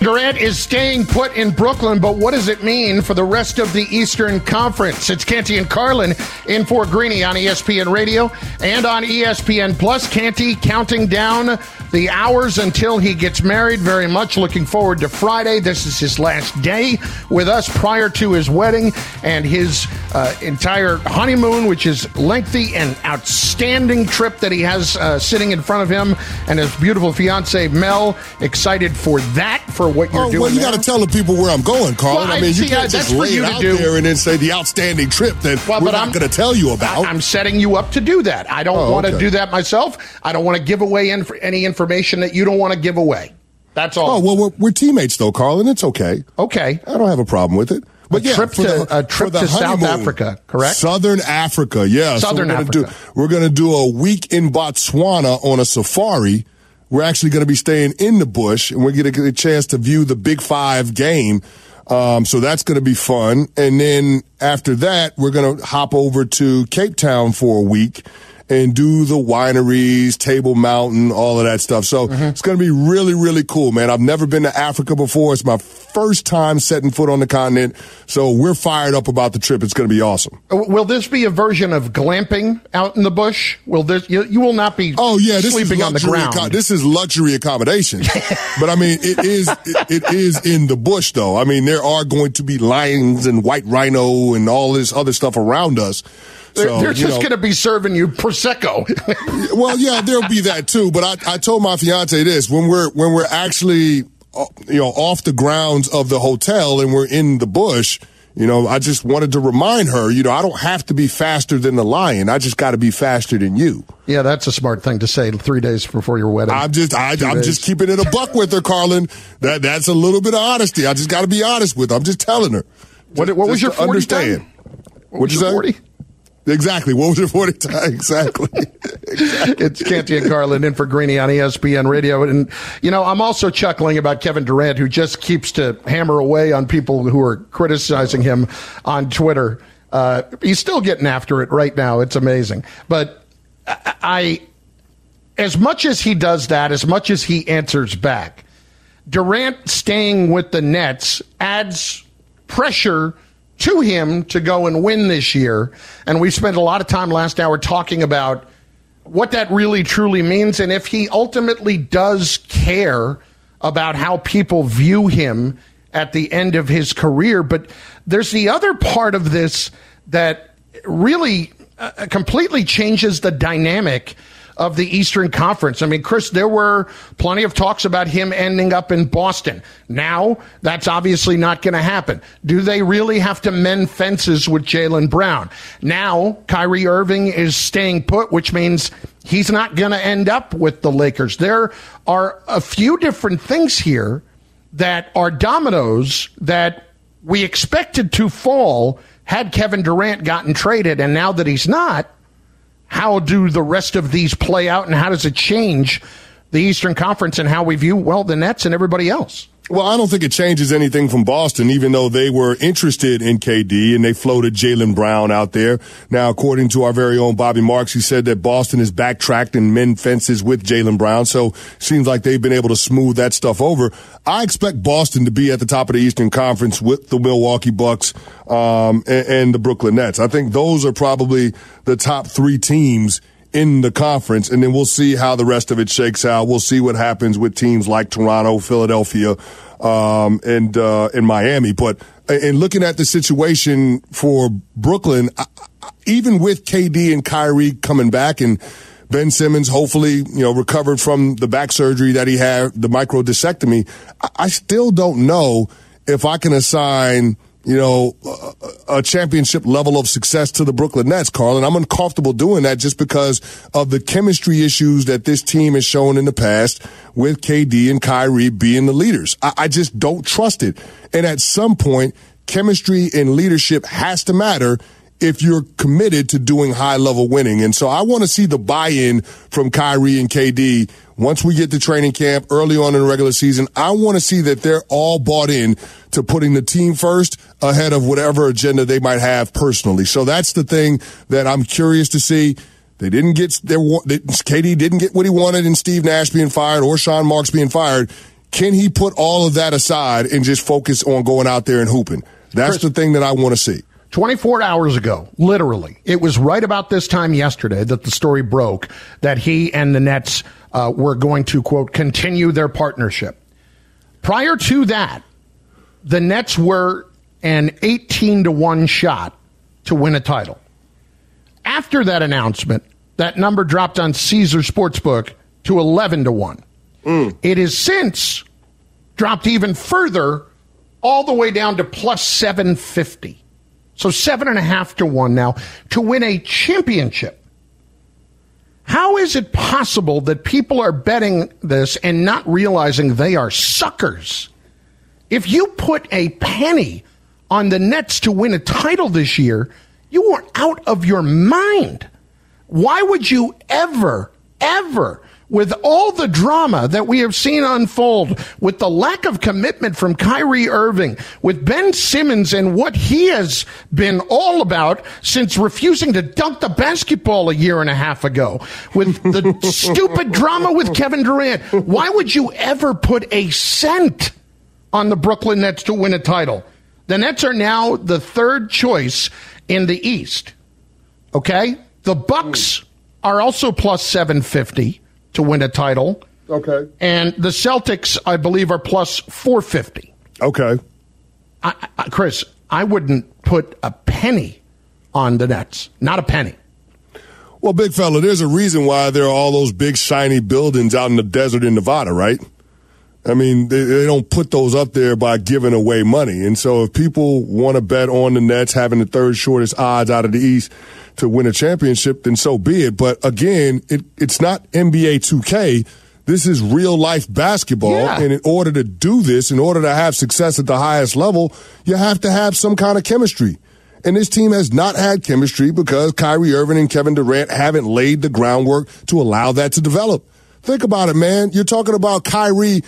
Durant is staying put in Brooklyn, but what does it mean for the rest of the Eastern Conference? It's Canty and Carlin in for Greeny on ESPN Radio and on ESPN Plus. Canty counting down the hours until he gets married. Very much looking forward to Friday. This is his last day with us prior to his wedding and his uh, entire honeymoon, which is lengthy and outstanding trip that he has uh, sitting in front of him, and his beautiful fiance Mel. Excited for that for what you're oh, doing. Well, you got to tell the people where I'm going, Carl. Well, I mean, see, you can't just lay it out do. there and then say the outstanding trip that well, we're not going to tell you about. I, am setting you up to do that. I don't oh, want to okay. do that myself. I don't want to give away inf- any information that you don't want to give away. That's all. Oh well, we're, we're teammates though, Carl, and it's okay. Okay, I don't have a problem with it. But a yeah, trip to the, a trip to South Africa, correct? Southern Africa, yeah. Southern so we're Africa. Gonna do, we're going to do a week in Botswana on a safari we're actually going to be staying in the bush and we're going to get a chance to view the Big Five game. Um, so that's going to be fun. And then after that, we're going to hop over to Cape Town for a week and do the wineries, Table Mountain, all of that stuff. So mm-hmm. it's going to be really, really cool, man. I've never been to Africa before. It's my first time setting foot on the continent. So we're fired up about the trip. It's going to be awesome. Uh, will this be a version of glamping out in the bush? Will this, you, you will not be oh, yeah, this sleeping on the ground. This is luxury accommodation. but I mean, it is, it, it is in the bush though. I mean, there are going to be lions and white rhino and all this other stuff around us. They're, so, they're just going to be serving you prosecco. well, yeah, there'll be that too. But I, I told my fiance this when we're when we're actually uh, you know off the grounds of the hotel and we're in the bush. You know, I just wanted to remind her, you know, I don't have to be faster than the lion. I just got to be faster than you. Yeah, that's a smart thing to say three days before your wedding. I'm just, I, am just keeping it a buck with her, Carlin. That that's a little bit of honesty. I just got to be honest with her. I'm just telling her. What, what was your 40 understand? What was your 40? Exactly. What was your 40 time? Exactly. exactly. It's Canty and Carlin in for Greeny on ESPN Radio. And, you know, I'm also chuckling about Kevin Durant, who just keeps to hammer away on people who are criticizing him on Twitter. Uh, he's still getting after it right now. It's amazing. But I, as much as he does that, as much as he answers back, Durant staying with the Nets adds pressure – to him to go and win this year. And we spent a lot of time last hour talking about what that really truly means and if he ultimately does care about how people view him at the end of his career. But there's the other part of this that really uh, completely changes the dynamic of the Eastern Conference. I mean, Chris, there were plenty of talks about him ending up in Boston. Now, that's obviously not going to happen. Do they really have to mend fences with Jaylen Brown? Now, Kyrie Irving is staying put, which means he's not going to end up with the Lakers. There are a few different things here that are dominoes that we expected to fall had Kevin Durant gotten traded. And now that he's not, how do the rest of these play out and how does it change the Eastern Conference and how we view, well, the Nets and everybody else? Well, I don't think it changes anything from Boston, even though they were interested in KD and they floated Jaylen Brown out there. Now, according to our very own Bobby Marks, he said that Boston has backtracked and mend fences with Jaylen Brown. So seems like they've been able to smooth that stuff over. I expect Boston to be at the top of the Eastern Conference with the Milwaukee Bucks um, and, and the Brooklyn Nets. I think those are probably the top three teams in the conference, and then we'll see how the rest of it shakes out. We'll see what happens with teams like Toronto, Philadelphia, um, and uh, in Miami. But in looking at the situation for Brooklyn, even with KD and Kyrie coming back and Ben Simmons hopefully, you know, recovered from the back surgery that he had, the microdiscectomy, I still don't know if I can assign you know, a, championship level of success to the Brooklyn Nets, Carl. And I'm uncomfortable doing that just because of the chemistry issues that this team has shown in the past with KD and Kyrie being the leaders. I, I just don't trust it. And at some point, chemistry and leadership has to matter if you're committed to doing high level winning. And so I want to see the buy in from Kyrie and KD once we get to training camp early on in the regular season. I want to see that they're all bought in to putting the team first ahead of whatever agenda they might have personally. So that's the thing that I'm curious to see. They didn't get their KD didn't get what he wanted in Steve Nash being fired or Sean Marks being fired. Can he put all of that aside and just focus on going out there and hooping? That's Chris, the thing that I want to see. 24 hours ago, literally, it was right about this time yesterday that the story broke that he and the Nets uh, were going to, quote, continue their partnership. Prior to that, the Nets were an 18 to 1 shot to win a title. After that announcement, that number dropped on Caesar Sportsbook to 11 to 1. Mm. It has since dropped even further, all the way down to plus 750. So seven and a half to one now to win a championship. How is it possible that people are betting this and not realizing they are suckers? If you put a penny on the Nets to win a title this year, you are out of your mind. Why would you ever, ever with all the drama that we have seen unfold, with the lack of commitment from Kyrie Irving, with Ben Simmons and what he has been all about since refusing to dunk the basketball a year and a half ago, with the stupid drama with Kevin Durant, why would you ever put a cent on the Brooklyn Nets to win a title? The Nets are now the third choice in the East. Okay? The Bucks hmm. are also plus 750 to win a title. Okay. And the Celtics, I believe, are plus 450. Okay. I, I, Chris, I wouldn't put a penny on the Nets. Not a penny. Well, big fella, there's a reason why there are all those big shiny buildings out in the desert in Nevada, right? I mean, they, they don't put those up there by giving away money. And so if people want to bet on the Nets having the third shortest odds out of the East, to win a championship, then so be it. But again, it, it's not NBA 2K. This is real life basketball. Yeah. And in order to do this, in order to have success at the highest level, you have to have some kind of chemistry. And this team has not had chemistry because Kyrie Irving and Kevin Durant haven't laid the groundwork to allow that to develop. Think about it, man. You're talking about Kyrie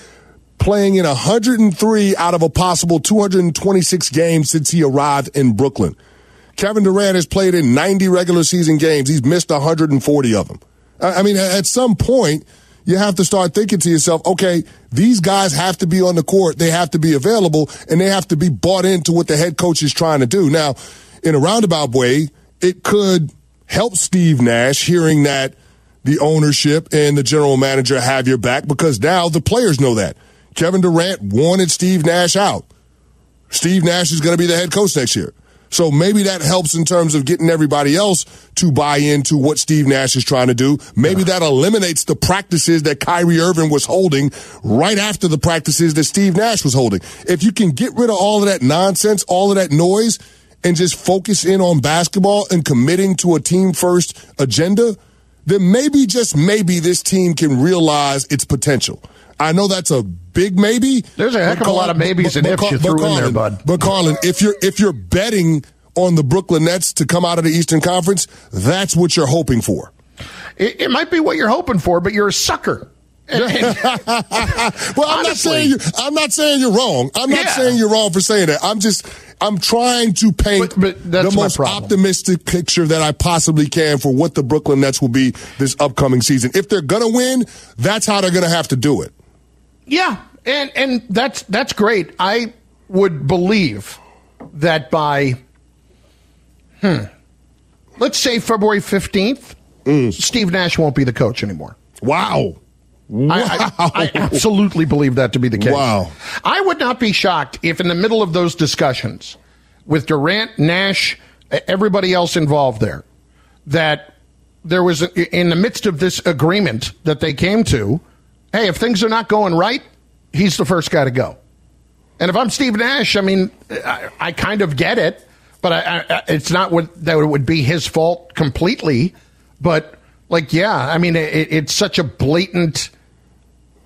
playing in 103 out of a possible 226 games since he arrived in Brooklyn. Kevin Durant has played in 90 regular season games. He's missed 140 of them. I mean, at some point, you have to start thinking to yourself, okay, these guys have to be on the court. They have to be available and they have to be bought into what the head coach is trying to do. Now, in a roundabout way, it could help Steve Nash hearing that the ownership and the general manager have your back because now the players know that. Kevin Durant wanted Steve Nash out. Steve Nash is going to be the head coach next year. So maybe that helps in terms of getting everybody else to buy into what Steve Nash is trying to do. Maybe that eliminates the practices that Kyrie Irving was holding right after the practices that Steve Nash was holding. If you can get rid of all of that nonsense, all of that noise, and just focus in on basketball and committing to a team first agenda, then maybe, just maybe, this team can realize its potential. I know that's a big maybe. There's a heck of a lot of maybes but, and ifs you threw Carlin, in there, bud. But Carlin, if you're if you're betting on the Brooklyn Nets to come out of the Eastern Conference, that's what you're hoping for. It, it might be what you're hoping for, but you're a sucker. well, I'm not saying you, I'm not saying you're wrong. I'm not yeah. saying you're wrong for saying that. I'm just I'm trying to paint but, but the most optimistic picture that I possibly can for what the Brooklyn Nets will be this upcoming season. If they're going to win, that's how they're going to have to do it. Yeah, and and that's that's great. I would believe that by hmm, let's say February fifteenth, mm. Steve Nash won't be the coach anymore. Wow. Wow. I, I, I, absolutely believe that to be the case. Wow. I would not be shocked if in the middle of those discussions with Durant, Nash, everybody else involved there, that there was, in the midst of this agreement that they came to, hey, if things are not going right, he's the first guy to go. And if I'm Steve Nash, I mean, I, I kind of get it, but I, I, it's not what that it would be his fault completely. But like, yeah, I mean, it, it's such a blatant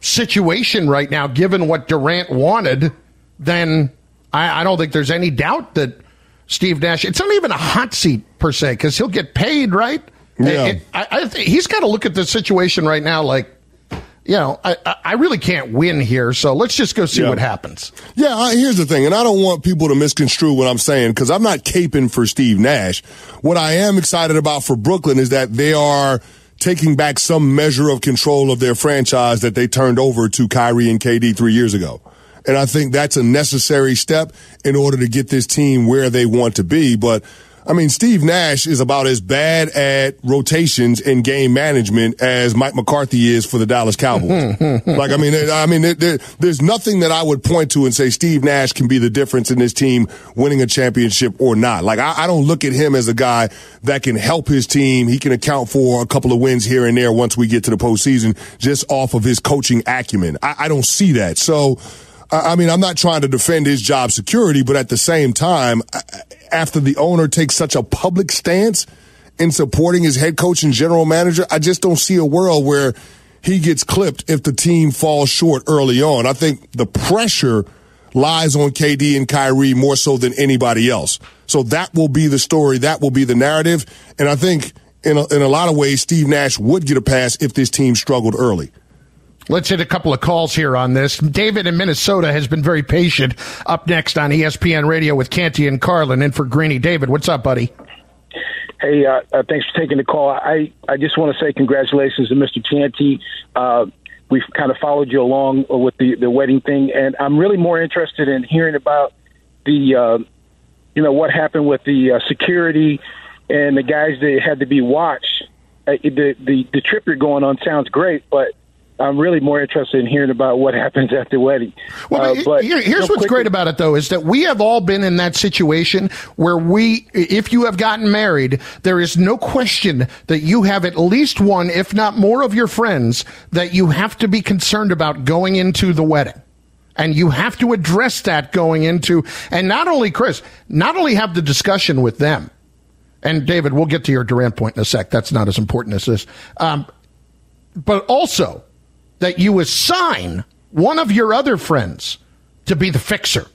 situation right now, given what Durant wanted. Then I, I don't think there's any doubt that Steve Nash. It's not even a hot seat per se because he'll get paid, right? Yeah. It- I, I, he's got to look at the situation right now like, you know, I, I- really can't win here, so let's just go see Yeah. what happens. Yeah, I, here's the thing, and I don't want people to misconstrue what I'm saying because I'm not caping for Steve Nash. What I am excited about for Brooklyn is that they are taking back some measure of control of their franchise that they turned over to Kyrie and KD three years ago. And I think that's a necessary step in order to get this team where they want to be. But I mean, Steve Nash is about as bad at rotations and game management as Mike McCarthy is for the Dallas Cowboys. like, I mean, I mean, there, there- there's nothing that I would point to and say Steve Nash can be the difference in this team winning a championship or not. Like, I, I don't look at him as a guy that can help his team. He can account for a couple of wins here and there once we get to the postseason just off of his coaching acumen. I, I don't see that. So, I mean, I'm not trying to defend his job security, but at the same time, after the owner takes such a public stance in supporting his head coach and general manager, I just don't see a world where he gets clipped if the team falls short early on. I think the pressure lies on KD and Kyrie more so than anybody else. So that will be the story. That will be the narrative. And I think in a, in a lot of ways, Steve Nash would get a pass if this team struggled early. Let's hit a couple of calls here on this. David in Minnesota has been very patient. Up next on ESPN Radio with Canty and Carlin, in for Greeny. David, what's up, buddy? Hey, uh, uh, thanks for taking the call. I, I just want to say congratulations to Mr. Canty. Uh, we've kind of followed you along with the, the wedding thing, and I'm really more interested in hearing about the, uh, you know, what happened with the uh, security and the guys that had to be watched. Uh, the, the the trip you're going on sounds great, but I'm really more interested in hearing about what happens at the wedding. Well, Uh, but here- here's real what's quickly- great about it, though, is that we have all been in that situation where we, if you have gotten married, there is no question that you have at least one, if not more, of your friends that you have to be concerned about going into the wedding. And you have to address that going into, and not only, Chris, not only have the discussion with them, and David, we'll get to your Durant point in a sec. That's not as important as this. Um, but also that you assign one of your other friends to be the fixer.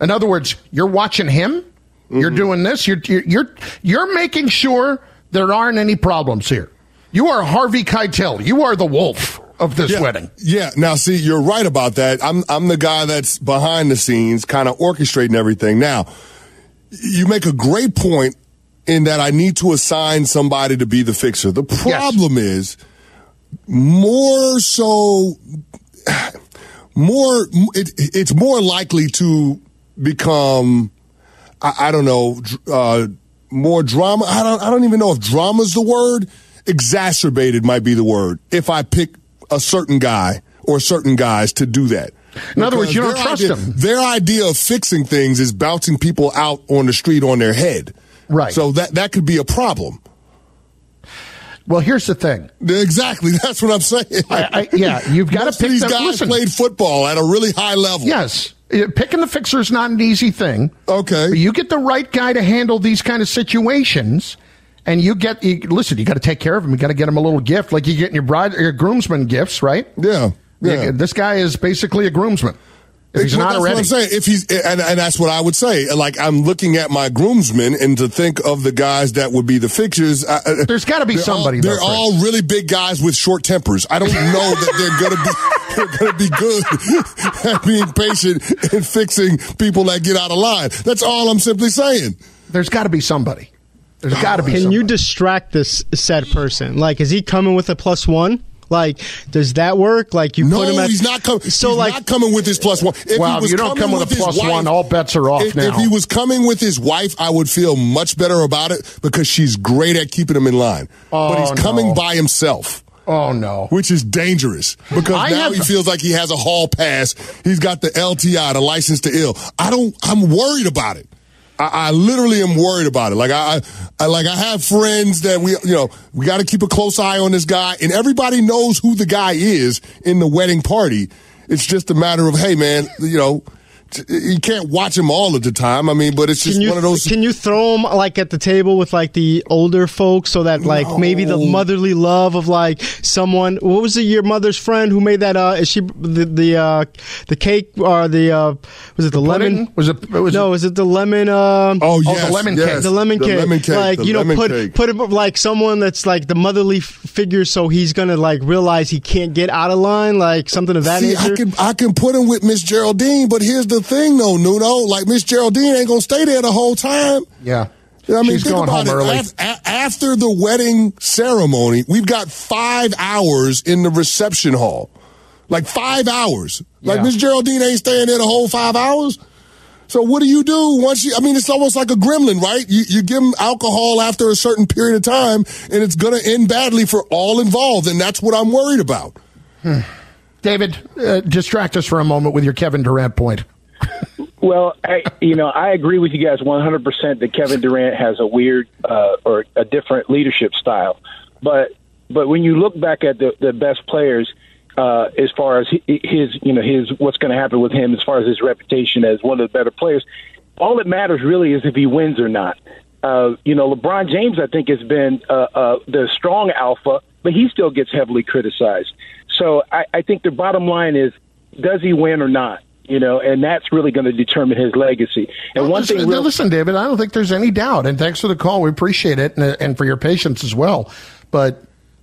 In other words, you're watching him, you're mm-hmm. doing this, you're, you're you're making sure there aren't any problems here. You are Harvey Keitel. You are the wolf of this yeah, wedding. Yeah. Now, see, you're right about that. I'm I'm the guy that's behind the scenes, kind of orchestrating everything. Now, you make a great point in that I need to assign somebody to be the fixer. The problem is more so, more it, it's more likely to become, I, I don't know, uh, more drama. I don't I don't even know if drama's the word. Exacerbated might be the word. If I pick a certain guy or certain guys to do that. In other words, you don't trust idea- them. Their idea of fixing things is bouncing people out on the street on their head. Right. So that that could be a problem. Well, here's the thing. Exactly. That's what I'm saying. I, I, yeah, you've got to pick these them. guys Listen, played football at a really high level. yes, picking the fixer is not an easy thing. Okay. But you get the right guy to handle these kind of situations, and you get you, listen. You got to take care of him. You got to get him a little gift, like you get in your bride, your groomsman gifts, right? Yeah. Yeah. Yeah, This guy is basically a groomsman. If he's Well, not that's already, what I'm saying. If he's, and, and that's what I would say. Like I'm looking at my groomsmen, and to think of the guys that would be the fixtures. I- I- There's gotta be they're somebody, All, though, they're Chris. all really big guys with short tempers. I don't know that they're gonna be. They're gonna be good at being patient and fixing people that get out of line. That's all I'm simply saying. there's got to be somebody. There's got to be. Can somebody. you distract this said person? Like, is he coming with a plus one? Like, does that work? Like, you No, put him at he's not coming. So, he's like, not coming with his plus one. If Well, he was you don't come with a his plus one, all bets are off if, now. If he was coming with his wife, I would feel much better about it because she's great at keeping him in line. Oh, but Oh, he's coming no. by himself. Oh no. Which is dangerous because I now have- he feels like he has a hall pass. He's got the LTI, the license to ill. I don't. I'm worried about it. I, I literally am worried about it. Like I, I, like I have friends that we, you know, we got to keep a close eye on this guy, and everybody knows who the guy is in the wedding party. It's just a matter of, hey, man, you know, you can't watch them all at the time. I mean, but it's just you one of those. can you throw them like at the table with like the older folks so that like maybe the motherly love of like someone what was it your mother's friend who made that uh is she the the uh the cake or the uh was it the, lemon Pudding? Was it? Was no it, was it the lemon uh oh, the lemon yes, cake. the lemon cake, lemon cake, like the you know, put cake. put him like someone that's like the motherly f- figure, so he's gonna like realize he can't get out of line, like something of that See, nature. I can I can put him with Miss Geraldine, but here's the thing, though, Nuno. Like Miss Geraldine ain't gonna stay there the whole time. yeah. I mean, She's think going about home it. early. Af- after the wedding ceremony, we've got five hours in the reception hall. Like five hours. Like Yeah. Miss Geraldine ain't staying there the whole five hours. So what do you do once you? I mean, it's almost like a gremlin, right? You you give them alcohol after a certain period of time, and it's going to end badly for all involved, and that's what I'm worried about. David, uh, distract us for a moment with your Kevin Durant point. Well, I, you know, I agree with you guys 100% that Kevin Durant has a weird uh, or a different leadership style. But but when you look back at the, the best players, uh, as far as hi- his, you know, his what's going to happen with him, as far as his reputation as one of the better players, all that matters really is if he wins or not. Uh, you know, LeBron James, I think, has been uh, uh, the strong alpha, but he still gets heavily criticized. So I, I think the bottom line is, does he win or not? You know, and that's really going to determine his legacy. And one listen, thing, real, listen, David, I don't think there's any doubt. And thanks for the call. We appreciate it and, and for your patience as well. But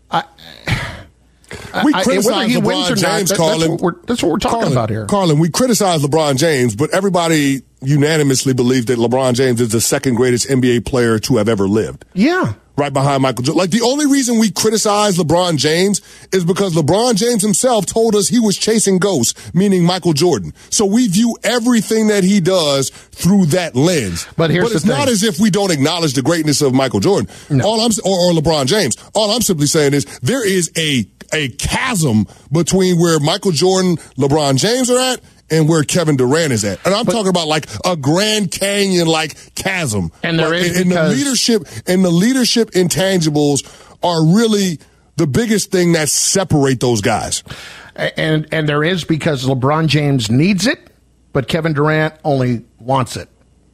I, We I- criticize whether he LeBron wins or not, James, that- Carlin. that's what we're- that's what we're talking Carlin, about here. Carlin, we criticize LeBron James, but everybody unanimously believe that LeBron James is the second greatest NBA player to have ever lived. yeah. Right behind Michael Jordan. Like the only reason we criticize LeBron James is because LeBron James himself told us he was chasing ghosts, meaning Michael Jordan. So we view everything that he does through that lens. But here's but it's not as if we don't acknowledge the greatness of Michael Jordan. All I'm or, or LeBron James. All I'm simply saying is there is a a chasm between where Michael Jordan, LeBron James are at and where Kevin Durant is at. And I'm talking about like a Grand Canyon like chasm. And there Like, is and, and the leadership and the leadership intangibles are really the biggest thing that separate those guys. And and there is because LeBron James needs it, but Kevin Durant only wants it.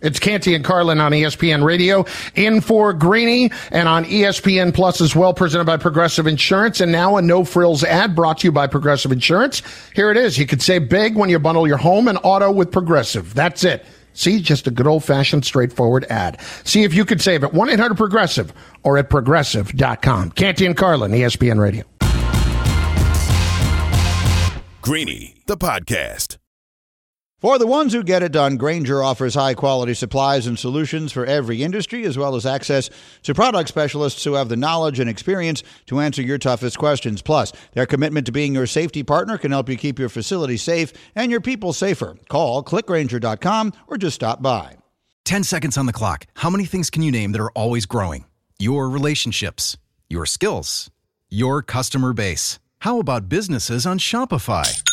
It's Canty and Carlin on ESPN Radio, in for Greeny, and on ESPN Plus as well, presented by Progressive Insurance. And now a no frills ad brought to you by Progressive Insurance. Here it is. You could save big when you bundle your home and auto with Progressive. That's it. See, just a good old fashioned, straightforward ad. See if you could save at 1 800 Progressive or at progressive.com. Canty and Carlin, ESPN Radio. Greeny, the podcast. For the ones who get it done, Grainger offers high quality supplies and solutions for every industry, as well as access to product specialists who have the knowledge and experience to answer your toughest questions. Plus, their commitment to being your safety partner can help you keep your facility safe and your people safer. Call clickgrainger.com or just stop by. 10 seconds on the clock. How many things can you name that are always growing? Your relationships, your skills, your customer base. How about businesses on Shopify?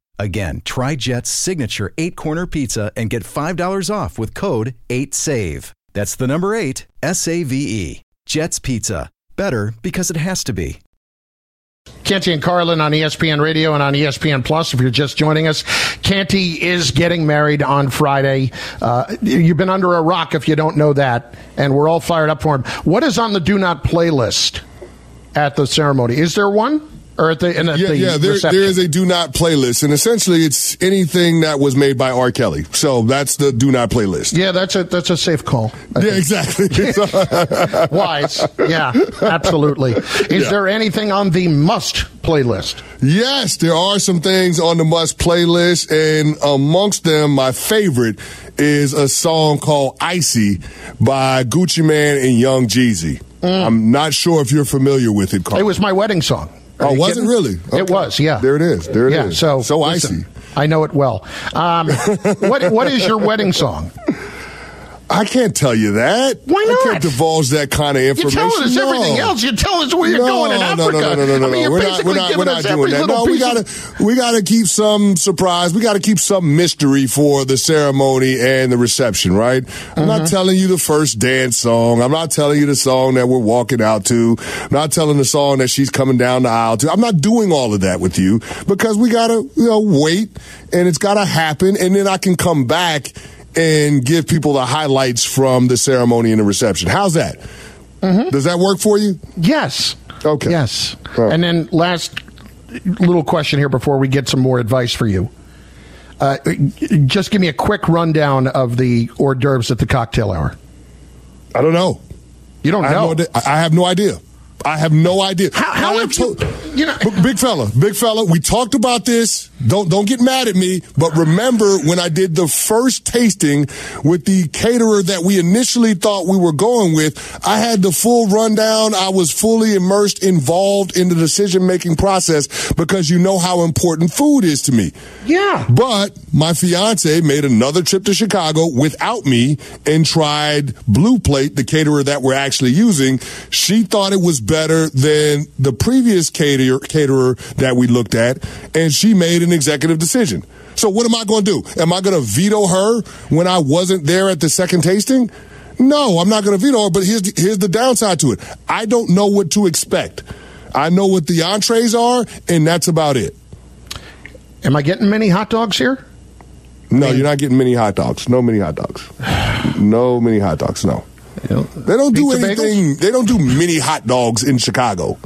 Again, try Jet's signature eight corner pizza and get $5 off with code 8SAVE. That's the number eight, S A V E. Jet's Pizza. Better because it has to be. Canty and Carlin on ESPN Radio and on ESPN Plus. If you're just joining us, Canty is getting married on Friday. Uh, you've been under a rock if you don't know that, and we're all fired up for him. What is on the do not playlist at the ceremony? Is there one? Or at the, Yeah, the yeah. There, there is a do not playlist, and essentially it's anything that was made by R. Kelly. So that's the do not playlist. yeah, that's a that's a safe call. I Yeah, think. exactly. Wise. Yeah, absolutely. Is Yeah. there anything on the must playlist? yes, there are some things on the must playlist, and amongst them, my favorite is a song called "Icy" by Gucci Mane and Young Jeezy. I'm not sure if you're familiar with it, Carl. Mm. It was my wedding song. Oh, you was kidding? it really? It was, yeah. There it is. There it yeah, is. So, So listen, icy. I know it well. Um, what what is your wedding song? I can't tell you that. Why I not? can't divulge that kind of information. You information. tell us No. everything else. You tell us where you're no, going in no, Africa. No, no, no, no, no, I mean, you're we're not, we're not, giving we're not every doing that. No, we gotta, of- we gotta keep some surprise. We gotta keep some mystery for the ceremony and the reception, right? I'm not Mm-hmm. telling you the first dance song. I'm not telling you the song that we're walking out to. I'm not telling the song that she's coming down the aisle to. I'm not doing all of that with you because we gotta, you know, wait and it's gotta happen and then I can come back and give people the highlights from the ceremony and the reception. How's that? Does that work for you? Yes. Okay. Yes. Right. And then last little question here before we get some more advice for you. Uh, just give me a quick rundown of the hors d'oeuvres at the cocktail hour. I don't know. You don't I have, know. no. I have no idea. I have no idea. How- how have you- you know- B- big fella, big fella. We talked about this. Don't don't get mad at me. But remember when I did the first tasting with the caterer that we initially thought we were going with, I had the full rundown. I was fully immersed, involved in the decision making process because you know how important food is to me. Yeah. But my fiance made another trip to Chicago without me and tried Blue Plate, the caterer that we're actually using. She thought it was better than the previous caterer, caterer that we looked at, and she made an executive decision. So what am I going to do? Am I going to veto her when I wasn't there at the second tasting? No, I'm not going to veto her, but here's the, here's the downside to it. I don't know what to expect. I know what the entrees are, and that's about it. Am I getting many hot dogs here? No, you're not getting many hot dogs. No mini hot dogs. No mini hot dogs. No. They don't do Pizza anything. They don't do mini hot dogs in Chicago.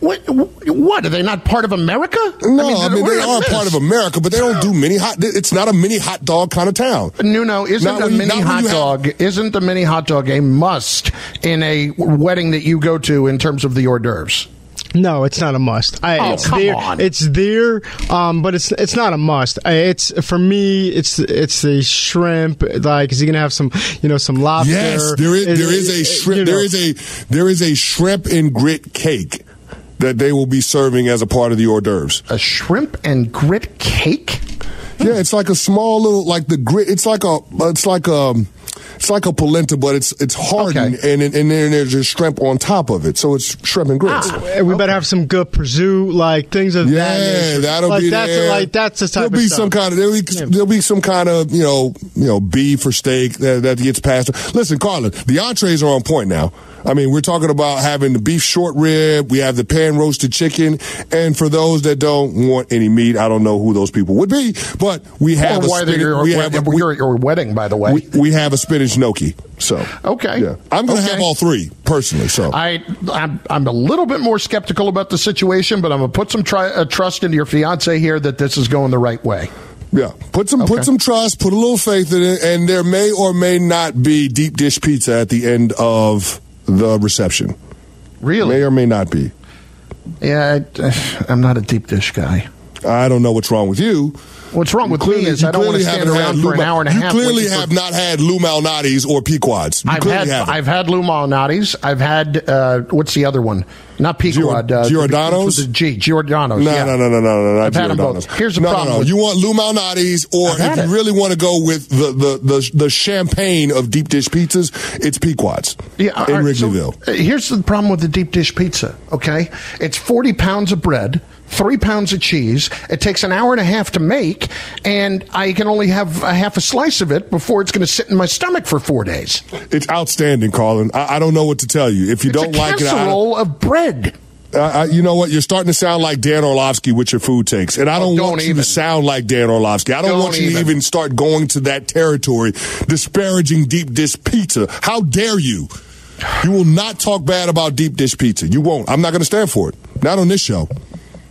What, what? Are they not part of America? No, I mean, where they are part of America, but they don't do mini hot. It's not a mini hot dog kind of town. Nuno, isn't Not a when mini hot you have- dog? Isn't the mini hot dog a must in a wedding that you go to in terms of the hors d'oeuvres? No, it's not a must. I, Oh, it's come there. on. It's there, um, but it's it's not a must. I, it's for me. It's it's the shrimp. Like, is he gonna have some, you know, some lobster? Yes, there is. There is a shrimp. you know. There is a there is a shrimp and grit cake that they will be serving as a part of the hors d'oeuvres. A shrimp and grit cake? Yeah, it's like a small little like the grit. It's like a it's like a it's like a polenta, but it's it's hardened Okay. and and then there's just shrimp on top of it. So it's shrimp and grits. Uh, We better have some good prosciutto, like things of that Yeah, that'll like be that's there. like that's the type There'll be stuff. some kind of there'll be, there'll be some kind of you know you know beef or steak that, that gets passed. Listen, Carlin, the entrees are on point now. I mean, we're talking about having the beef short rib. We have the pan roasted chicken, and for those that don't want any meat, I don't know who those people would be, but we have or a spinach, we have a, we, at your wedding, by the way. we, we have a spinach gnocchi. So Okay. yeah, I'm going to Okay. have all three personally. So I, I'm, I'm a little bit more skeptical about the situation, but I'm going to put some tri- uh, trust into your fiance here that this is going the right way. Yeah, put some Okay. put some trust, put a little faith in it, and there may or may not be deep dish pizza at the end of the reception. Really? May or may not be. Yeah, I, I'm not a deep dish guy. I don't know what's wrong with you. What's wrong with me is I don't want to stand around for an hour and a you half. You clearly waiting for- have not had Lou Malnati's or Pequod's. You I've had haven't. I've had Lou Malnati's. I've had uh, what's the other one? Not Pequod. uh, Giordano's? The, G Giordano's. No, yeah. no, no, no, no, no, I've had 'em Giordano's. both. Here's the no, problem No, no, with- You want Lou Malnati's, or if you it. really want to go with the, the, the, the champagne of deep dish pizzas, it's Pequod's Yeah, in right, Wrigleyville. uh, here's the problem with the deep dish pizza. Okay, it's forty pounds of bread, three pounds of cheese. It takes an hour and a half to make, and I can only have a half a slice of it before it's going to sit in my stomach for four days. It's outstanding, Carlin. I, I don't know what to tell you. If you It's don't like it, I casserole of bread. I, you know what? You're starting to sound like Dan Orlovsky with your food takes, and I oh, don't, Oh, don't want you to sound like Dan Orlovsky. I don't, Don't want you even. to even start going to that territory, disparaging deep dish pizza. How dare you? You will not talk bad about deep dish pizza. You won't. I'm not going to stand for it. Not on this show.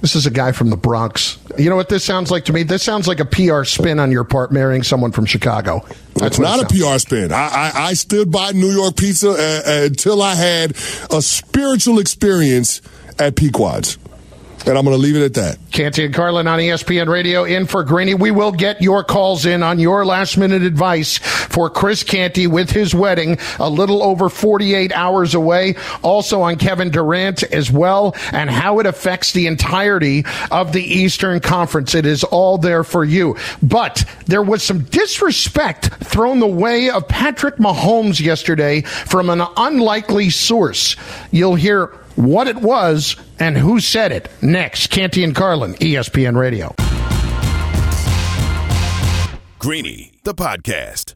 This is a guy from the Bronx. You know what this sounds like to me? This sounds like a PR spin on your part, marrying someone from Chicago. That's not a PR spin. I, I, I, stood by New York pizza uh, uh, until I had a spiritual experience at Pequod's. And I'm going to leave it at that. Canty and Carlin on ESPN Radio in for Greeny. We will get your calls in on your last minute advice for Chris Canty with his wedding a little over 48 hours away. Also on Kevin Durant as well and how it affects the entirety of the Eastern Conference. It is all there for you. But there was some disrespect thrown the way of Patrick Mahomes yesterday from an unlikely source. You'll hear what it was and who said it next. Canty and Carlin, ESPN Radio. Greeny, the podcast.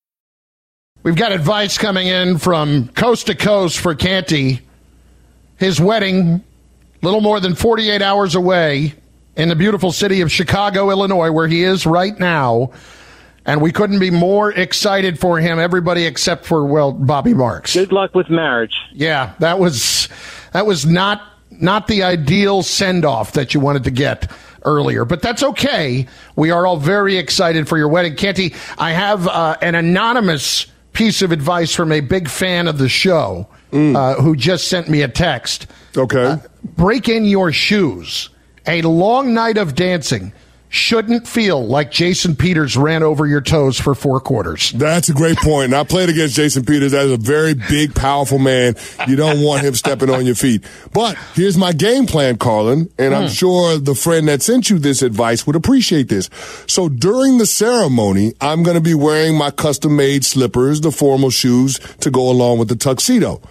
We've got advice coming in from coast to coast for Canty. His wedding, little more than 48 hours away in the beautiful city of Chicago, Illinois, where he is right now. And we couldn't be more excited for him, everybody except for, well, Bobby Marks. Good luck with marriage. Yeah, that was that was not not the ideal send off that you wanted to get earlier, but that's okay. We are all very excited for your wedding, Canty. I have uh, an anonymous piece of advice from a big fan of the show uh, who just sent me a text. Okay. Uh, break in your shoes. A long night of dancing shouldn't feel like Jason Peters ran over your toes for four quarters. That's a great point. And I played against Jason Peters. That is a very big, powerful man. You don't want him stepping on your feet. But here's my game plan, Carlin, and I'm hmm. sure the friend that sent you this advice would appreciate this. So during the ceremony, I'm going to be wearing my custom made slippers, the formal shoes to go along with the tuxedo.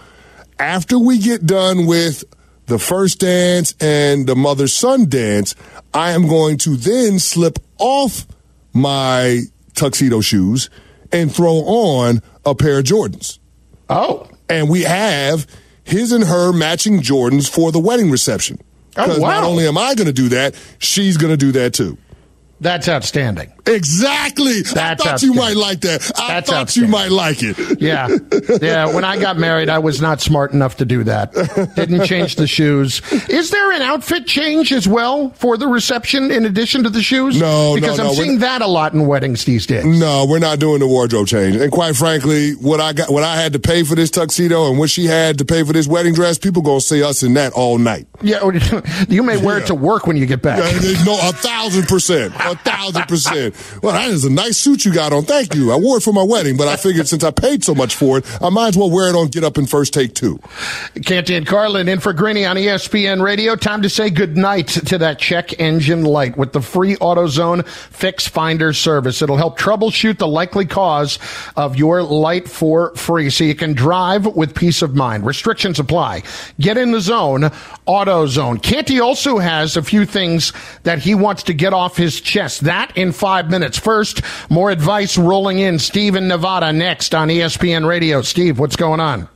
After we get done with the first dance and the mother son dance, I am going to then slip off my tuxedo shoes and throw on a pair of Jordans. Oh. And we have his and her matching Jordans for the wedding reception. Oh, Because wow. not only am I going to do that, she's going to do that too. That's outstanding. Exactly. That's I thought you might like that. I That's thought you might like it. Yeah. Yeah. When I got married, I was not smart enough to do that. Didn't change the shoes. Is there an outfit change as well for the reception in addition to the shoes? No, no, Because no, I'm we're seeing that a lot in weddings these days. No, we're not doing the wardrobe change. And quite frankly, what I got, what I had to pay for this tuxedo and what she had to pay for this wedding dress, people gonna see us in that all night. Yeah. You may wear it to work when you get back. No, a thousand percent, a thousand percent. Well, that is a nice suit you got on. Thank you. I wore it for my wedding, but I figured since I paid so much for it, I might as well wear it on Get Up and First Take too. Canty and Carlin in for Greeny on ESPN Radio. Time to say goodnight to that check engine light with the free AutoZone Fix Finder service. It'll help troubleshoot the likely cause of your light for free so you can drive with peace of mind. Restrictions apply. Get in the zone, AutoZone. Canty also has a few things that he wants to get off his chest. That in five minutes. First, more advice rolling in. Steve in Nevada next on ESPN Radio. Steve, what's going on?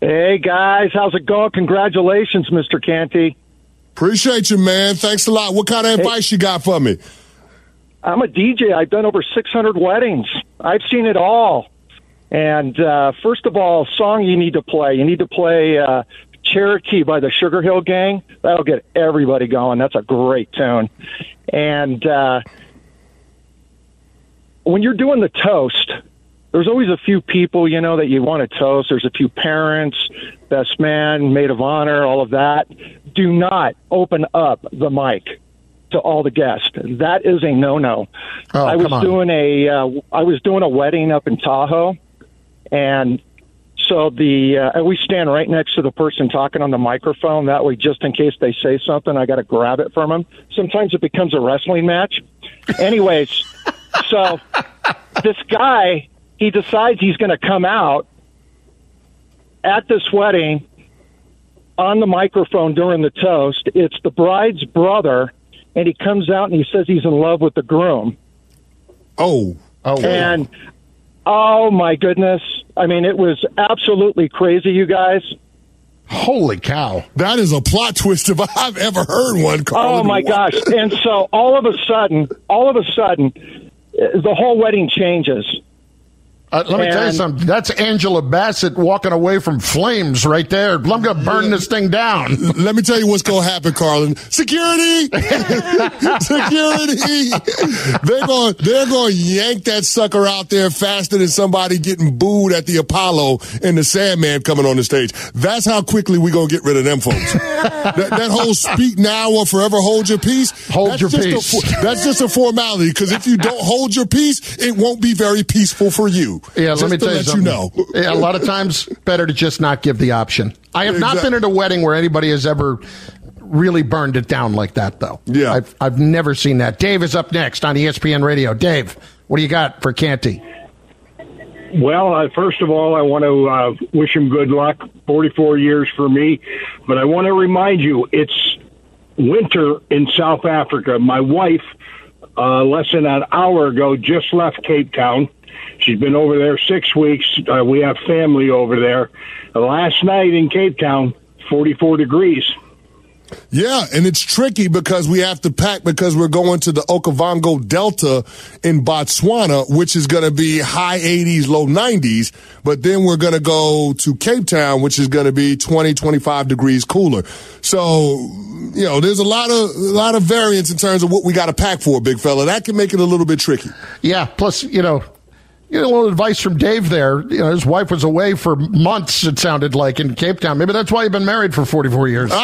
Hey guys, how's it going? Congratulations, Mr. Canty. Appreciate you, man. Thanks a lot. What kind of advice you got for me? I'm a DJ. I've done over 600 weddings. I've seen it all. And uh, first of all, song you need to play. You need to play uh, Cherokee by the Sugar Hill Gang. That'll get everybody going. That's a great tune. And uh, when you're doing the toast, there's always a few people, you know, that you want to toast. There's a few parents, best man, maid of honor, all of that. Do not open up the mic to all the guests. That is a no-no. Oh, I was doing a uh, I was doing a wedding up in Tahoe, and so the uh, and we stand right next to the person talking on the microphone. That way, just in case they say something, I got to grab it from them. Sometimes it becomes a wrestling match. Anyways, so this guy he decides he's going to come out at this wedding on the microphone during the toast. It's the bride's brother, and he comes out and he says he's in love with the groom. Oh, oh, And oh my goodness, I mean, it was absolutely crazy, you guys. Holy cow. That is a plot twist if I've ever heard one. Carlin. Oh my gosh! And so all of a sudden, all of a sudden, the whole wedding changes. Uh, let me tell you something. That's Angela Bassett walking away from flames right there. I'm going to burn this thing down. Let me tell you what's going to happen, Carlin. Security! Security! They're going, they're going to yank that sucker out there faster than somebody getting booed at the Apollo and the Sandman coming on the stage. That's how quickly we're going to get rid of them folks. that, that whole speak now or forever hold your peace. Hold that's your just a peace. that's just a formality because if you don't hold your peace, it won't be very peaceful for you. Yeah, Just let me to tell you let something. know. Yeah, a lot of times, better to just not give the option. I have not been at a wedding where anybody has ever really burned it down like that, though. Yeah. I've, I've never seen that. Dave is up next on ESPN Radio. Dave, what do you got for Canty? Well, uh, first of all, I want to uh, wish him good luck. 44 years for me. But I want to remind you, it's winter in South Africa. My wife, uh, less than an hour ago, just left Cape Town. She's been over there six weeks. Uh, we have family over there. Last night in Cape Town, 44 degrees. Yeah, and it's tricky because we have to pack because we're going to the Okavango Delta in Botswana, which is going to be high 80s, low 90s. But then we're going to go to Cape Town, which is going to be 20, 25 degrees cooler. So, you know, there's a lot of, a lot of variance in terms of what we got to pack for, big fella. That can make it a little bit tricky. Yeah, plus, you know, you know, a little advice from Dave there. You know, his wife was away for months, it sounded like, in Cape Town. Maybe that's why you've been married for 44 years.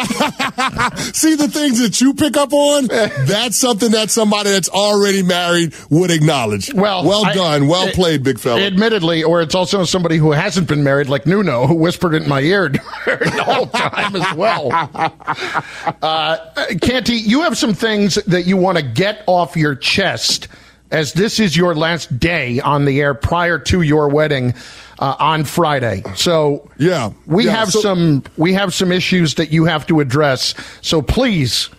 See the things that you pick up on? That's something that somebody that's already married would acknowledge. Well, well I- done. Well it- played, big fella. Admittedly, or it's also somebody who hasn't been married, like Nuno, who whispered it in my ear the whole time as well. Uh, Canty, you have some things that you want to get off your chest, as this is your last day on the air prior to your wedding uh, on Friday. So Yeah, we yeah, have so- some we have some issues that you have to address. So please,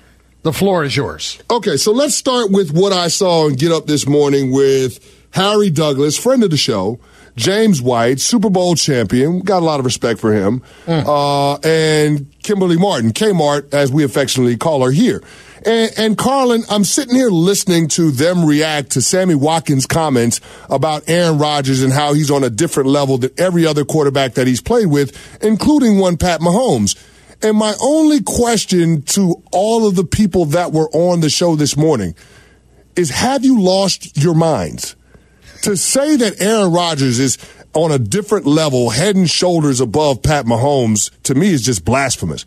the floor is yours. Okay, so let's start with what I saw and get up this morning with Harry Douglas, friend of the show, James White, Super Bowl champion. Got a lot of respect for him. Uh, and Kimberly Martin, Kmart, as we affectionately call her here. And, and Carlin, I'm sitting here listening to them react to Sammy Watkins' comments about Aaron Rodgers and how he's on a different level than every other quarterback that he's played with, including one Pat Mahomes. And my only question to all of the people that were on the show this morning is have you lost your minds? To say that Aaron Rodgers is on a different level, head and shoulders above Pat Mahomes, to me is just blasphemous.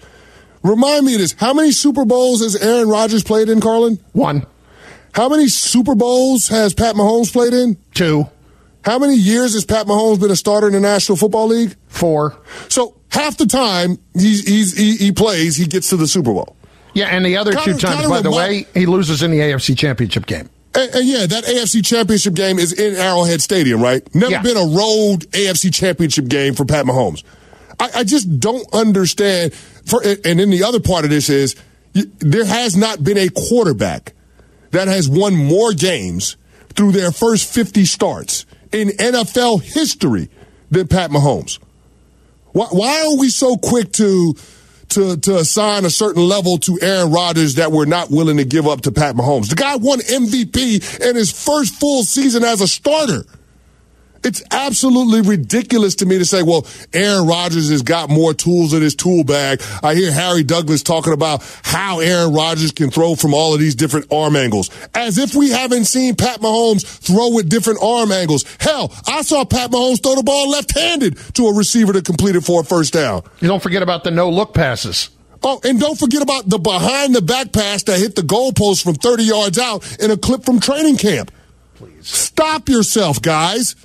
Remind me of this. How many Super Bowls has Aaron Rodgers played in, Carlin? One. How many Super Bowls has Pat Mahomes played in? Two. How many years has Pat Mahomes been a starter in the National Football League? Four. So half the time he's, he's, he, he plays, he gets to the Super Bowl. Yeah, and the other two times, by the way, he loses in the AFC Championship game. And, and yeah, that AFC Championship game is in Arrowhead Stadium, right? Never Yeah. been a road AFC Championship game for Pat Mahomes. I, I just don't understand. For and then the other part of this is there has not been a quarterback that has won more games through their first 50 starts in NFL history than Pat Mahomes. Why, why are we so quick to to to assign a certain level to Aaron Rodgers that we're not willing to give up to Pat Mahomes? The guy won MVP in his first full season as a starter. It's absolutely ridiculous to me to say, well, Aaron Rodgers has got more tools in his tool bag. I hear Harry Douglas talking about how Aaron Rodgers can throw from all of these different arm angles. As if we haven't seen Pat Mahomes throw with different arm angles. Hell, I saw Pat Mahomes throw the ball left-handed to a receiver to complete it for a first down. You don't forget about the no look passes. Oh, and don't forget about the behind the back pass that hit the goalpost from 30 yards out in a clip from training camp. Please. Stop yourself, guys.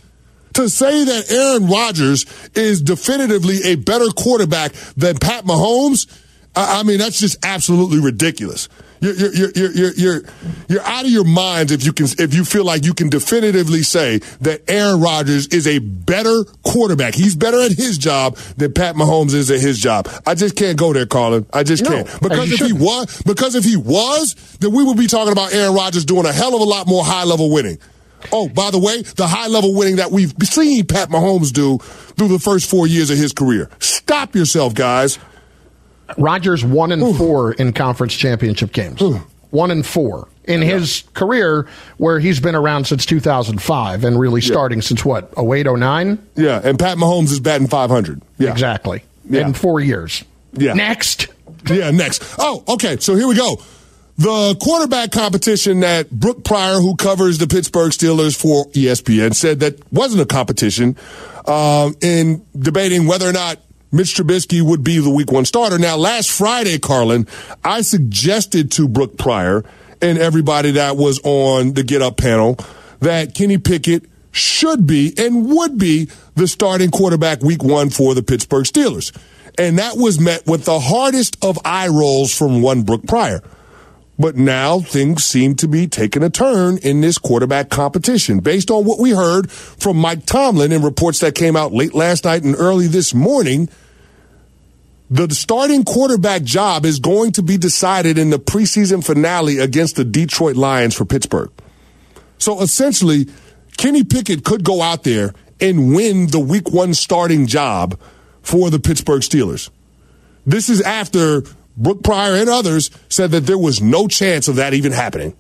To say that Aaron Rodgers is definitively a better quarterback than Pat Mahomes, I, I mean, that's just absolutely ridiculous. You're, you're, you're, you're, you're, you're, you're out of your minds if you can, if you feel like you can definitively say that Aaron Rodgers is a better quarterback. He's better at his job than Pat Mahomes is at his job. I just can't go there, Carlin. I just No, can't. Uh, because if he was, because if he was, then we would be talking about Aaron Rodgers doing a hell of a lot more high level winning. Oh, by the way, the high level winning that we've seen Pat Mahomes do through the first four years of his career. Stop yourself, guys. Rodgers one and four in conference championship games. One and four in his career, where he's been around since 2005 and really starting since what 08, 09? Yeah, and Pat Mahomes is batting 500. Yeah. Exactly. Yeah. In four years. Yeah. Next. Yeah, next. Oh, okay. So here we go. The quarterback competition that Brooke Pryor, who covers the Pittsburgh Steelers for ESPN, said that wasn't a competition um, in debating whether or not Mitch Trubisky would be the week one starter. Now, last Friday, Carlin, I suggested to Brooke Pryor and everybody that was on the Get Up panel that Kenny Pickett should be and would be the starting quarterback week one for the Pittsburgh Steelers. And that was met with the hardest of eye rolls from one Brooke Pryor. But now things seem to be taking a turn in this quarterback competition. Based on what we heard from Mike Tomlin in reports that came out late last night and early this morning, the starting quarterback job is going to be decided in the preseason finale against the Detroit Lions for Pittsburgh. So essentially, Kenny Pickett could go out there and win the week one starting job for the Pittsburgh Steelers. This is after Brooke Pryor and others said that there was no chance of that even happening.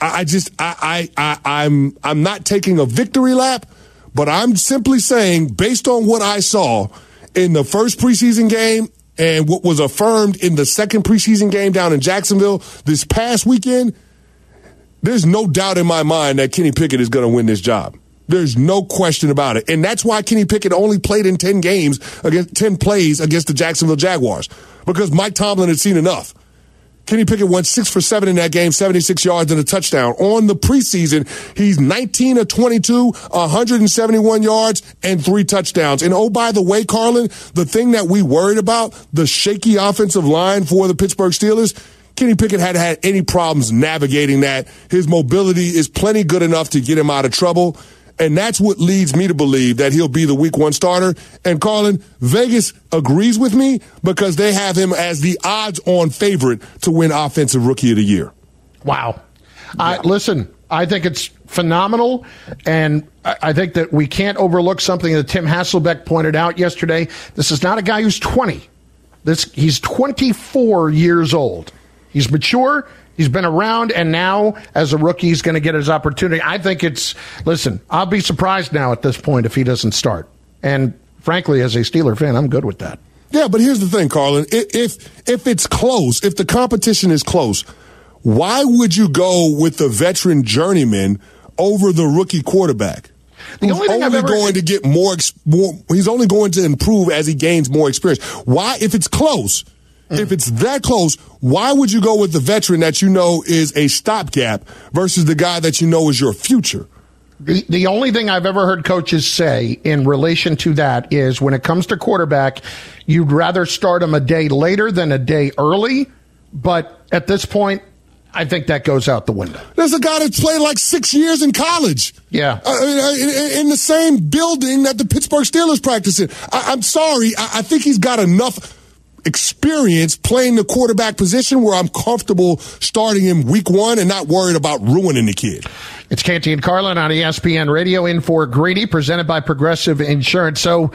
I, I just I, I I I'm I'm not taking a victory lap, but I'm simply saying based on what I saw in the first preseason game and what was affirmed in the second preseason game down in Jacksonville this past weekend, there's no doubt in my mind that Kenny Pickett is going to win this job. There's no question about it. And that's why Kenny Pickett only played in 10 games against 10 plays against the Jacksonville Jaguars because Mike Tomlin had seen enough. Kenny Pickett went six for seven in that game, 76 yards and a touchdown. On the preseason, he's 19 of 22, 171 yards and three touchdowns. And oh, by the way, Carlin, the thing that we worried about, the shaky offensive line for the Pittsburgh Steelers, Kenny Pickett hadn't had any problems navigating that. His mobility is plenty good enough to get him out of trouble. And that's what leads me to believe that he'll be the week one starter. And Carlin, Vegas agrees with me because they have him as the odds on favorite to win Offensive Rookie of the Year. Wow. Uh, I listen, I think it's phenomenal. And I, I think that we can't overlook something that Tim Hasselbeck pointed out yesterday. This is not a guy who's 20. This, he's 24 years old. He's mature. He's been around, and now as a rookie, he's going to get his opportunity. I think it's, listen, I'll be surprised now at this point if he doesn't start. And frankly, as a Steeler fan, I'm good with that. Yeah, but here's the thing, Carlin. If if it's close, if the competition is close, why would you go with the veteran journeyman over the rookie quarterback? The only thing I've ever- going to get more, more. He's only going to improve as he gains more experience. Why, if it's close, If it's that close, why would you go with the veteran that you know is a stopgap versus the guy that you know is your future? The, the only thing I've ever heard coaches say in relation to that is when it comes to quarterback, you'd rather start him a day later than a day early. But at this point, I think that goes out the window. There's a guy that played like six years in college. Yeah. Uh, in, in, the same building that the Pittsburgh Steelers practice in. I, am sorry. I, I think he's got enough experience playing the quarterback position where I'm comfortable starting him week one and not worried about ruining the kid. It's Canty and Carlin on ESPN Radio in for Greeny, presented by Progressive Insurance. So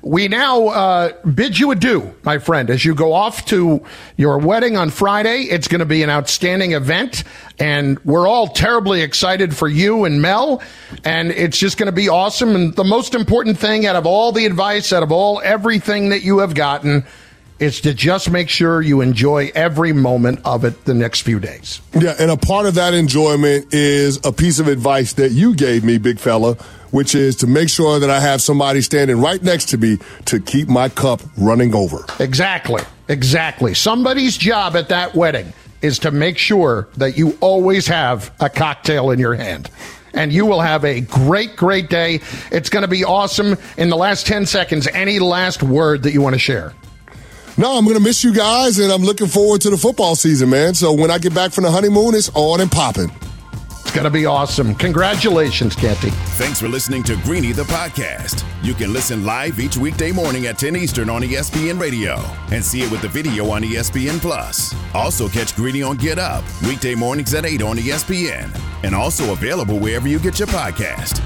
we now uh, bid you adieu, my friend, as you go off to your wedding on Friday. It's going to be an outstanding event, and we're all terribly excited for you and Mel. And it's just going to be awesome. And the most important thing out of all the advice, out of all everything that you have gotten, is to just make sure you enjoy every moment of it the next few days. Yeah, and a part of that enjoyment is a piece of advice that you gave me, big fella, which is to make sure that I have somebody standing right next to me to keep my cup running over. Exactly. Exactly. Somebody's job at that wedding is to make sure that you always have a cocktail in your hand and you will have a great, great day. It's going to be awesome. In the last 10 seconds, any last word that you want to share? No, I'm going to miss you guys, and I'm looking forward to the football season, man. So when I get back from the honeymoon, it's on and popping. It's going to be awesome. Congratulations, Canty. Thanks for listening to Greeny the podcast. You can listen live each weekday morning at 10 Eastern on ESPN Radio and see it with the video on ESPN Plus. Also catch Greeny on Get Up weekday mornings at 8 on ESPN and also available wherever you get your podcast.